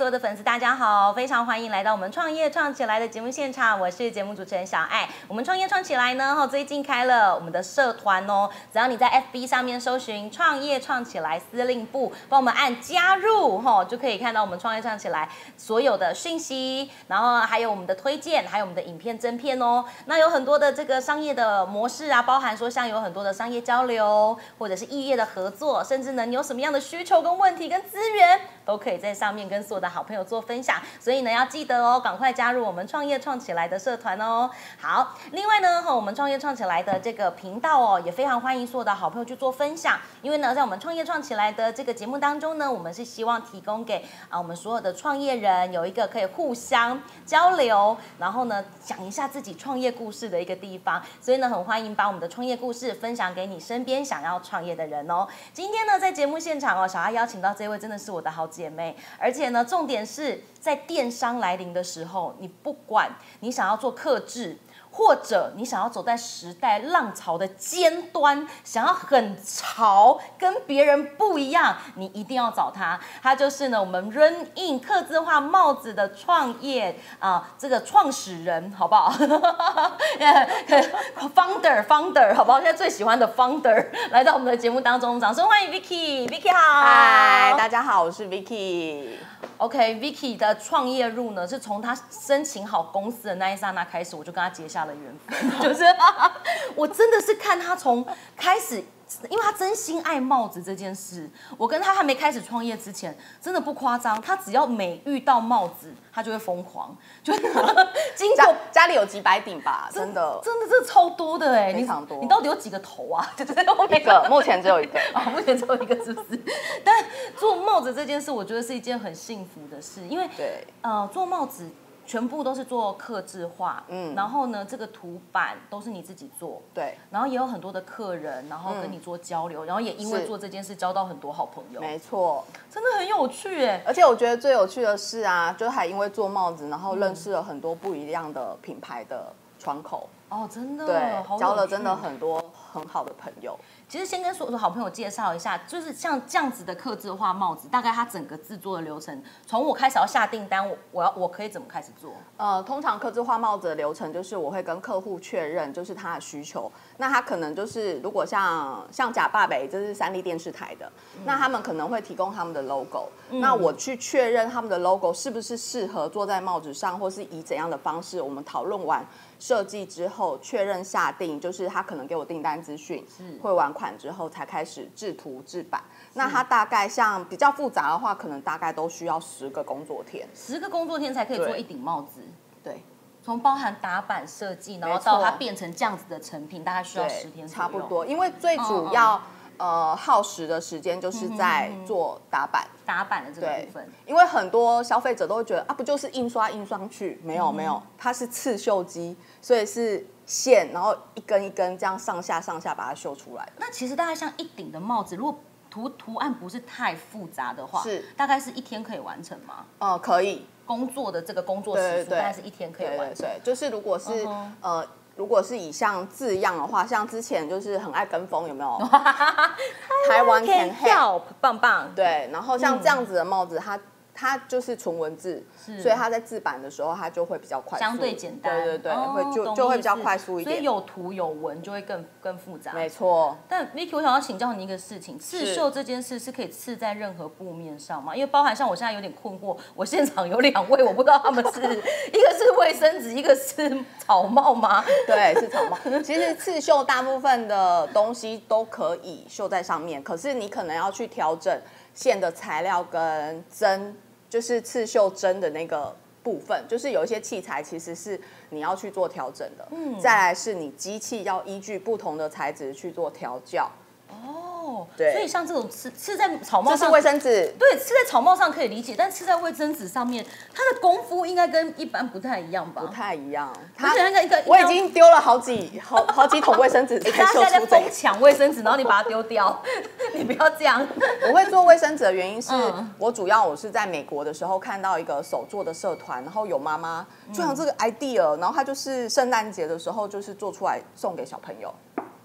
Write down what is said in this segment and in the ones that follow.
所有的粉丝，大家好，非常欢迎来到我们创业创起来的节目现场，我是节目主持人小爱。我们创业创起来呢，哈，最近开了我们的社团哦，只要你在 FB 上面搜寻“创业创起来司令部”，帮我们按加入，哈，就可以看到我们创业创起来所有的讯息，然后还有我们的推荐，还有我们的影片真片哦。那有很多的这个商业的模式啊，包含说像有很多的商业交流，或者是异业的合作，甚至呢，你有什么样的需求跟问题跟资源。都可以在上面跟所有的好朋友做分享，所以呢要记得哦，赶快加入我们创业创起来的社团哦。好，另外呢和我们创业创起来的这个频道哦，也非常欢迎所有的好朋友去做分享，因为呢在我们创业创起来的这个节目当中呢，我们是希望提供给啊我们所有的创业人有一个可以互相交流，然后呢讲一下自己创业故事的一个地方，所以呢很欢迎把我们的创业故事分享给你身边想要创业的人哦。今天呢在节目现场哦，小阿邀请到这位真的是我的好姐。妹，而且呢，重重点是在电商来临的时候，你不管你想要做克制。或者你想要走在时代浪潮的尖端，想要很潮，跟别人不一样，你一定要找他。他就是呢，我们 Run In 刻字化帽子的创业啊，这个创始人，好不好？Founder Founder，好不好？现在最喜欢的 Founder 来到我们的节目当中，掌声欢迎 Vicky，Vicky 好，嗨，大家好，我是 Vicky。OK，Vicky 的创业路呢，是从他申请好公司的那一刹那开始，我就跟他结下了缘分。就是 我真的是看他从开始，因为他真心爱帽子这件事。我跟他还没开始创业之前，真的不夸张，他只要每遇到帽子，他就会疯狂。就经过家里有几百顶吧，真的，真的这超多的哎，非常多。你到底有几个头啊？就一个，目前只有一个啊，目前只有一个，是不是？但做帽子这件事，我觉得是一件很幸福的事，因为对，呃，做帽子。全部都是做刻字化，嗯，然后呢，这个图版都是你自己做，对，然后也有很多的客人，然后跟你做交流，然后也因为做这件事交到很多好朋友，没错，真的很有趣哎，而且我觉得最有趣的是啊，就是还因为做帽子，然后认识了很多不一样的品牌的窗口，哦，真的，对，交了真的很多很好的朋友。其实先跟所有的好朋友介绍一下，就是像这样子的刻字化帽子，大概它整个制作的流程，从我开始要下订单，我我要我可以怎么开始做？呃，通常刻字化帽子的流程就是我会跟客户确认，就是他的需求。那他可能就是如果像像假爸北，这是三立电视台的，那他们可能会提供他们的 logo，那我去确认他们的 logo 是不是适合做在帽子上，或是以怎样的方式，我们讨论完。设计之后确认下定，就是他可能给我订单资讯，汇完款之后才开始制图制版。那他大概像比较复杂的话，可能大概都需要十个工作天，十个工作天才可以做一顶帽子。对，从包含打版设计，然后到它变成这样子的成品，大概需要十天差不多。因为最主要。呃，耗时的时间就是在做打板，打板的这个部分。因为很多消费者都会觉得啊，不就是印刷印上去？没有没有，它是刺绣机，所以是线，然后一根一根这样上下上下把它绣出来。那其实大概像一顶的帽子，如果图图案不是太复杂的话，是大概是一天可以完成吗？呃，可以。工作的这个工作时数大概是一天可以完成。对，就是如果是呃。如果是以像字样的话，像之前就是很爱跟风，有没有？台湾 can help，棒棒。对，然后像这样子的帽子，它。它就是纯文字，所以它在制版的时候，它就会比较快，相对简单，对对对，会就就会比较快速一点。所以有图有文就会更更复杂。没错。但 Vicky，我想要请教你一个事情：刺绣这件事是可以刺在任何布面上吗？因为包含像我现在有点困惑，我现场有两位，我不知道他们是一个是卫生纸，一个是草帽吗？对，是草帽。其实刺绣大部分的东西都可以绣在上面，可是你可能要去调整线的材料跟针。就是刺绣针的那个部分，就是有一些器材其实是你要去做调整的。嗯，再来是你机器要依据不同的材质去做调教。哦。对，所以像这种吃吃在草帽上，这是卫生纸。对，吃在草帽上可以理解，但吃在卫生纸上面，它的功夫应该跟一般不太一样吧？不太一样。而且那个一个，我已经丢了好几好好几桶卫生纸，在在疯抢卫生纸，然后你把它丢掉，你不要这样。我会做卫生纸的原因是我主要我是在美国的时候看到一个手做的社团，然后有妈妈就像这个 idea，然后他就是圣诞节的时候就是做出来送给小朋友。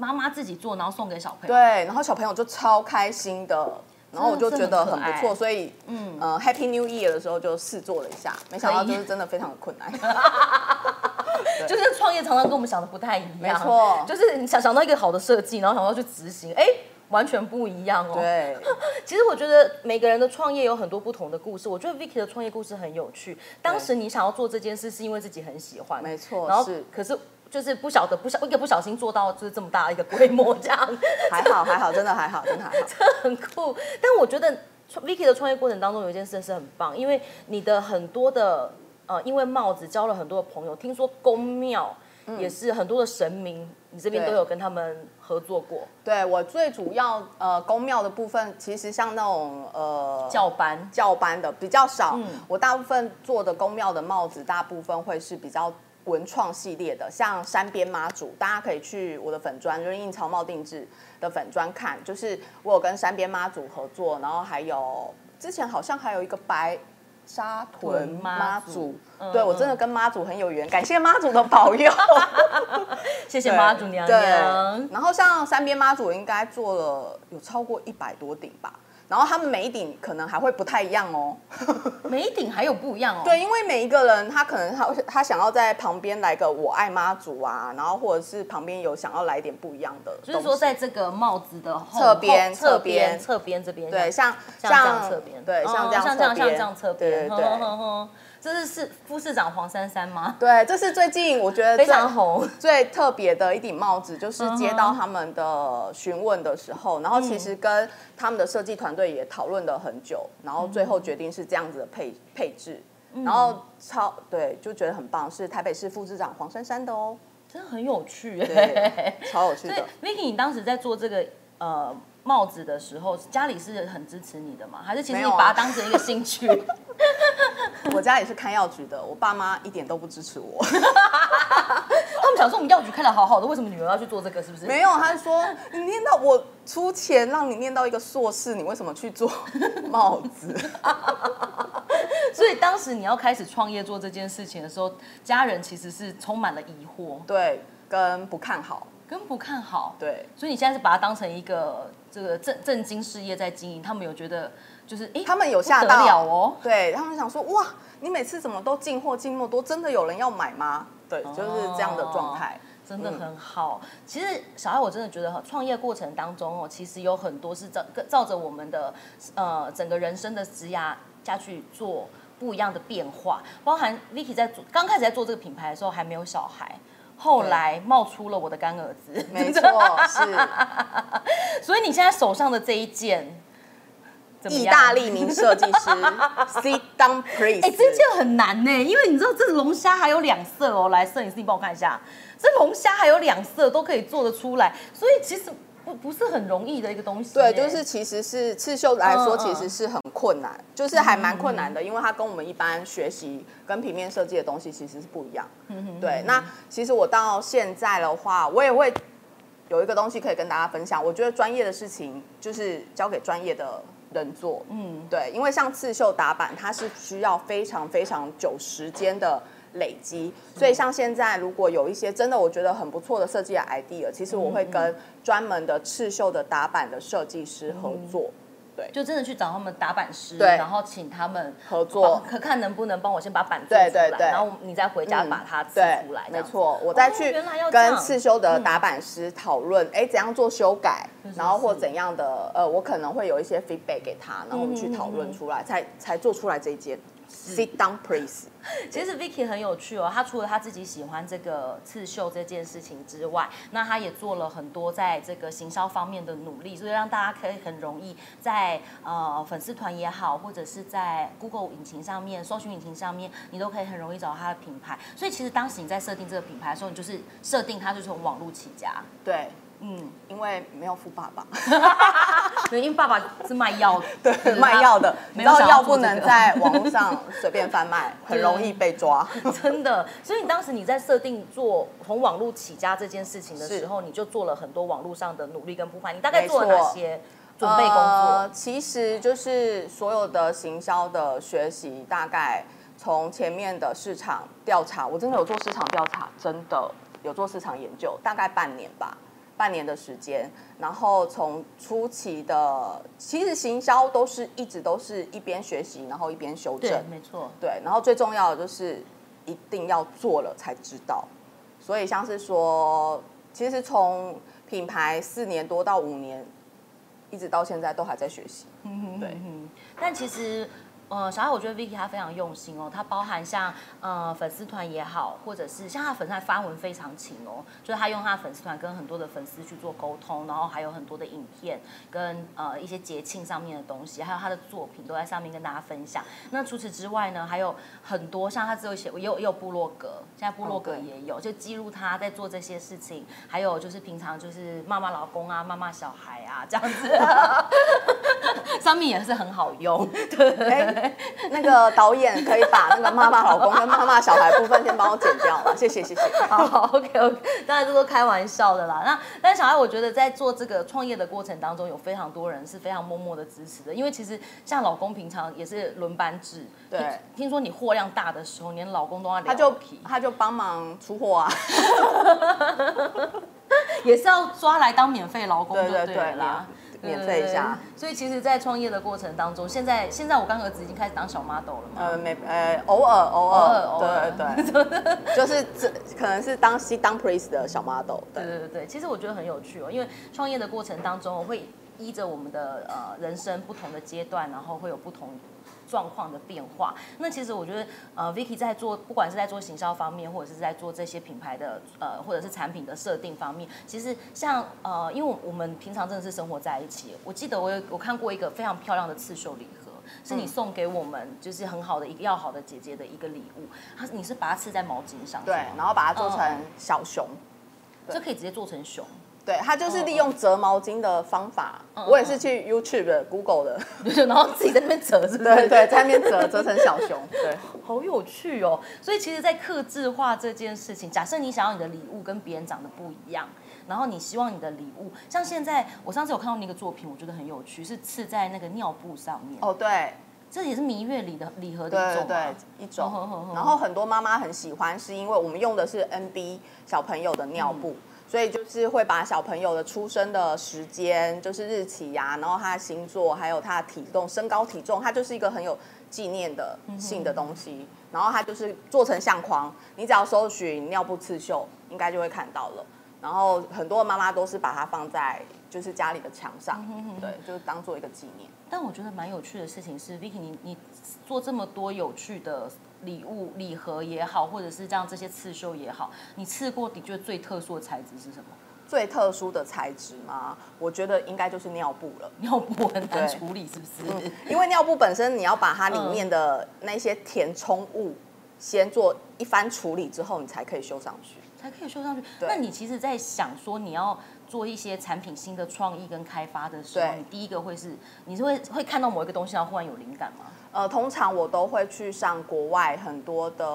妈妈自己做，然后送给小朋友。对，然后小朋友就超开心的。然后我就觉得很不错，所以嗯呃 Happy New Year 的时候就试做了一下，没想到就是真的非常的困难。就是创业常常跟我们想的不太一样，没错就是你想想到一个好的设计，然后想到去执行，哎，完全不一样哦。，对，其实我觉得每个人的创业有很多不同的故事，我觉得 Vicky 的创业故事很有趣。当时你想要做这件事，是因为自己很喜欢，没错然后是可是就是不晓得不小一个不小心做到就是这么大的一个规模，这样 还好还好，真的还好，真的还好。很酷。但我觉得 Vicky 的创业过程当中有一件事是很棒，因为你的很多的呃，因为帽子交了很多的朋友，听说宫庙也是很多的神明，你这边都有跟他们合作过对我最主要呃宫庙的部分，其实像那种呃教班。教班的比较少，嗯我大部分做的宫庙的帽子，大部分会是比较文创系列的，像山边妈祖，大家可以去我的粉砖，就是印钞帽定制的粉砖看，就是我有跟山边妈祖合作，然后还有之前好像还有一个白。沙屯妈祖对我真的跟妈祖很有缘，感谢妈祖的保佑。谢谢对妈祖娘对娘。然后像山边妈祖，我应该做了有超过一百多顶吧。然后他们每一顶可能还会不太一样哦。每一顶还有不一样哦。对，因为每一个人他可能他他想要在旁边来个我爱妈祖啊，然后或者是旁边有想要来一点不一样的就是说在这个帽子的后侧边后侧侧边。侧边这边，对像像这样侧边，对哦像这样侧像这样像这边样侧边，对对对。呵呵呵这是是副市长黄珊珊吗？对，这是最近我觉得 非常红，最特别的一顶帽子，就是接嗯到他们的询问的时候，然后其实跟他们的设计团队也讨论了很久，然后最后决定是这样子的配配置，嗯然后超对就觉得很棒，是台北市副市长黄珊珊的哦，真的很有趣对哎。，超有趣所以的。Vicky，你当时在做这个呃帽子的时候，家里是很支持你的吗？还是其实你把它当成一个兴趣？我家也是开药局的，我爸妈一点都不支持我。他们想说我们药局开的好好的，为什么女儿要去做这个？是不是？没有，他说你念到我出钱让你念到一个硕士，你为什么去做帽子？所以当时你要开始创业做这件事情的时候，家人其实是充满了疑惑，对，跟不看好。跟不看好。对，所以你现在是把它当成一个这个正正经事业在经营，他们有觉得就是哎，他们有吓不到了哦。对他们想说哇，你每次怎么都进货进那么多，真的有人要买吗？对，就是这样的状态。真的很好。其实小爱，我真的觉得哈，创业过程当中哦，其实有很多是照照着我们的呃整个人生的职涯下去做不一样的变化，包含 Vicky 在做刚开始在做这个品牌的时候还没有小孩。后来冒出了我的干儿子，没错，是所以你现在手上的这一件，意大利名设计师 Sit Down Please。哎、这件很难呢，因为你知道这龙虾还有两色哦。来，摄影师你帮我看一下，这龙虾还有两色都可以做得出来，所以其实不不是很容易的一个东西对，就是其实是刺绣来说，其实是很困难，就是还蛮困难的，因为它跟我们一般学习跟平面设计的东西其实是不一样。对，那其实我到现在的话，我也会有一个东西可以跟大家分享。我觉得专业的事情就是交给专业的人做。嗯，对，因为像刺绣打板，它是需要非常非常久时间的累积，所以像现在如果有一些真的我觉得很不错的设计的 idea，其实我会跟专门的刺绣的打板的设计师合作。对。就真的去找他们打板师，对。然后请他们合作。可看能不能帮我先把板做出来，对。对对然后你再回家把它刺出来，没错，我再哦去跟刺绣的打板师讨论，哎、怎样做修改，是然后或怎样的，呃，我可能会有一些 feedback 给他，然后我们去讨嗯论出来，才才做出来这一件 sit down please。其实 Vicky 很有趣哦，她除了她自己喜欢这个刺绣这件事情之外，那她也做了很多在这个行销方面的努力，所以让大家可以很容易在呃粉丝团也好，或者是在 Google 引擎上面、搜寻引擎上面，你都可以很容易找到它的品牌。所以其实当时你在设定这个品牌的时候，你就是设定它就是从网络起家，对，嗯，因为没有富爸爸，对，因为爸爸是卖药的，卖药的，你没有想要知道药不能在网络上随便贩卖，很容易被抓。真的，所以你当时你在设定做从网络起家这件事情的时候，你就做了很多网络上的努力跟铺排。你大概做了哪些准备工作？呃，其实就是所有的行销的学习，大概从前面的市场调查，我真的有做市场调查，真的有做市场研究，大概半年吧。半年的时间，然后从初期的其实行销都是一直都是一边学习，然后一边修正对，，没错，对，然后最重要的就是一定要做了才知道，所以像是说，其实从品牌四年多到五年，一直到现在都还在学习，对。嗯，但其实。呃，小爱，我觉得 Vicky 她非常用心哦，她包含像呃粉丝团也好，或者是像她粉丝团发文非常勤哦，就是她用她的粉丝团跟很多的粉丝去做沟通，然后还有很多的影片跟呃一些节庆上面的东西，还有她的作品都在上面跟大家分享。那除此之外呢，还有很多像她只有写，也有也有部落格，现在部落格也有，就记录她在做这些事情，还有就是平常就是骂骂老公啊，骂骂小孩啊这样子，上面也是很好用。哎，那个导演可以把那个妈妈老公跟妈妈小孩部分先帮我剪掉了？谢谢谢谢。好，OK OK，当然这都开玩笑的啦。那但小孩，我觉得在做这个创业的过程当中，有非常多人是非常默默的支持的，因为其实像老公平常也是轮班制，对听听说你货量大的时候，连老公都要他就他就帮忙出货啊，也是要抓来当免费劳工就对对对啦。免免费一下。所以其实，在创业的过程当中，现在现在我刚儿子已经开始当小 model 了嘛。呃，没呃，偶尔偶偶尔尔，偶尔对对对，就是这可能是当西当 priest 的小 model，对。对对对对，其实我觉得很有趣哦，因为创业的过程当中，我会依着我们的呃人生不同的阶段，然后会有不同状况的变化。那其实我觉得呃，Vicky 在做，不管是在做行销方面，或者是在做这些品牌的呃，或者是产品的设定方面，其实像呃，因为我们平常真的是生活在一起。我记得我有我看过一个非常漂亮的刺绣礼盒。是你送给我们，就是很好的一个要好的姐姐的一个礼物。它你是把它刺在毛巾上，对，然后把它做成嗯小熊。这可以直接做成熊。对，他就是利用折毛巾的方法，嗯我也是去 YouTube 的、Google 的，对，然后自己在那边折，是不是？对对，在那边折折成小熊，对。好有趣哦。所以其实，在克制化这件事情，假设你想要你的礼物跟别人长得不一样，然后你希望你的礼物，像现在我上次有看到那个作品，我觉得很有趣，是刺在那个尿布上面。哦，对，这也是蜜月礼的礼盒的一种吗对，一种。然后很多妈妈很喜欢，是因为我们用的是 NB 小朋友的尿布。所以就是会把小朋友的出生的时间，就是日期呀、然后他的星座，还有他的体重、身高、体重，它就是一个很有纪念的性的东西。然后它就是做成相框，你只要搜寻尿布刺绣，应该就会看到了。然后很多妈妈都是把它放在就是家里的墙上，对，就是当做一个纪念。但我觉得蛮有趣的事情是，Vicky，你你做这么多有趣的礼物礼盒也好，或者是这样这些刺绣也好，你刺过的确最特殊的材质是什么？最特殊的材质吗？我觉得应该就是尿布了。尿布很难处理，是不是？因为尿布本身，你要把它里面的那些填充物先做一番处理之后，你才可以修上去。才可以修上去。那你其实，在想说你要做一些产品新的创意跟开发的时候，你第一个会是，你是会会看到某一个东西，然后忽然有灵感吗？呃，通常我都会去上国外很多的，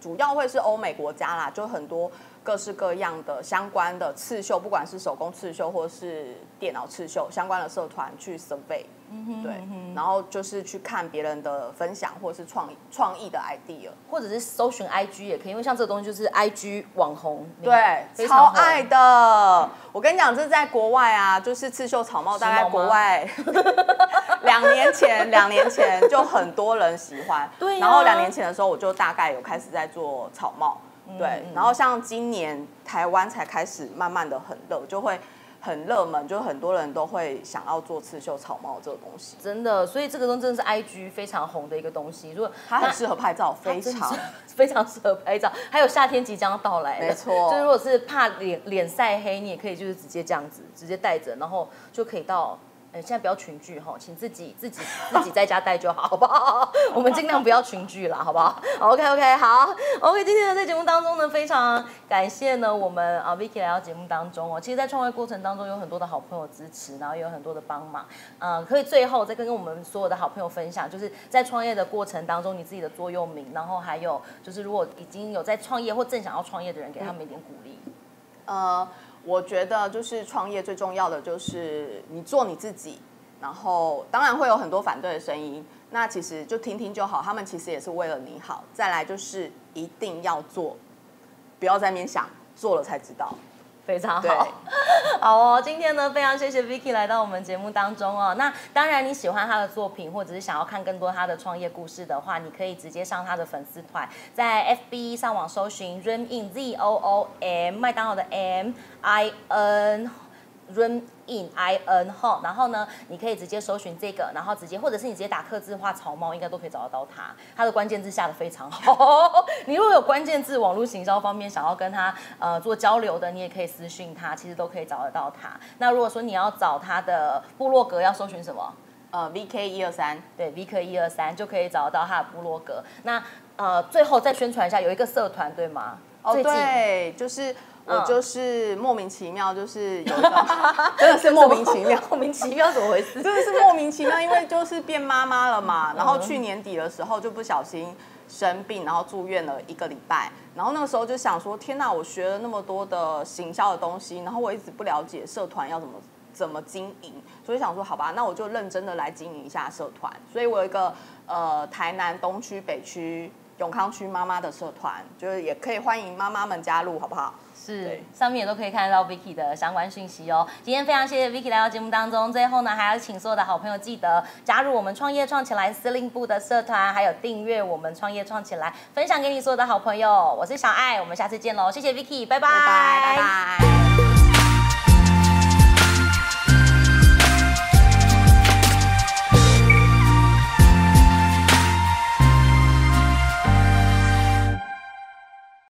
主要会是欧美国家啦，就很多各式各样的相关的刺绣，不管是手工刺绣或是电脑刺绣相关的社团去 survey，对，然后就是去看别人的分享或者是创意创意的 idea。或者是搜寻 IG 也可以，因为像这个东西就是 IG 网红，对，超爱的。我跟你讲，这在国外啊，就是刺绣草帽，大概国外 两年前，两年前就很多人喜欢。然后两年前的时候，我就大概有开始在做草帽。嗯对，然后像今年台湾才开始慢慢的很热，就会很热门，就很多人都会想要做刺绣草帽这个东西。真的，所以这个东西真的是 IG 非常红的一个东西。如果它很适合拍照，非常 非常适合拍照，还有夏天即将到来了，没错就是如果是怕脸脸晒黑，你也可以就是直接这样子，直接戴着，然后就可以到。呃，现在不要群聚哈，请自己自己自己在家戴就好，好不好？我们尽量不要群聚啦，好不好？OK OK，好，OK。今天呢，在节目当中呢，非常感谢呢我们啊 Vicky 来到节目当中哦。其实，在创业过程当中有很多的好朋友支持，然后也有很多的帮忙。呃，可以最后再跟我们所有的好朋友分享，就是在创业的过程当中，你自己的座右铭，然后还有就是如果已经有在创业或正想要创业的人，给他们一点鼓励。呃，我觉得就是创业最重要的就是你做你自己，然后当然会有很多反对的声音，那其实就听听就好，他们其实也是为了你好。再来就是一定要做，不要在面想，做了才知道。非常好，好哦。今天呢，非常谢谢 Vicky 来到我们节目当中哦。那当然，你喜欢他的作品，或者是想要看更多他的创业故事的话，你可以直接上他的粉丝团，在 FB 上网搜寻 REM IN Z O O M 麦当劳的 M I N。Run in I N 哈，然后呢，你可以直接搜寻这个，然后直接或者是你直接打刻字化草帽，应该都可以找得到它。它的关键字下的非常好。你如果有关键字网络行销方面想要跟他呃做交流的，你也可以私讯他，其实都可以找得到他。那如果说你要找他的部落格，要搜寻什么？呃，VK 一二三，对，VK 一二三就可以找得到他的部落格。那呃，最后再宣传一下，有一个社团对吗？哦，对，就是我嗯就是莫名其妙，就是有一个 真的是莫名其妙，莫名其妙怎么回事？真的是莫名其妙，因为就是变妈妈了嘛，然后去年底的时候就不小心生病，然后住院了一个礼拜，然后那个时候就想说，天哪，我学了那么多的行销的东西，然后我一直不了解社团要怎么怎么经营，所以想说，好吧，那我就认真的来经营一下社团，所以我有一个呃台南东区、北区。永康区妈妈的社团，就是也可以欢迎妈妈们加入，好不好？是，上面也都可以看得到 Vicky 的相关讯息哦。今天非常谢谢 Vicky 来到节目当中，最后呢，还要请所有的好朋友记得加入我们创业创起来司令部的社团，还有订阅我们创业创起来，分享给你所有的好朋友。我是小爱，我们下次见喽，谢谢 Vicky，拜拜，拜拜，拜拜。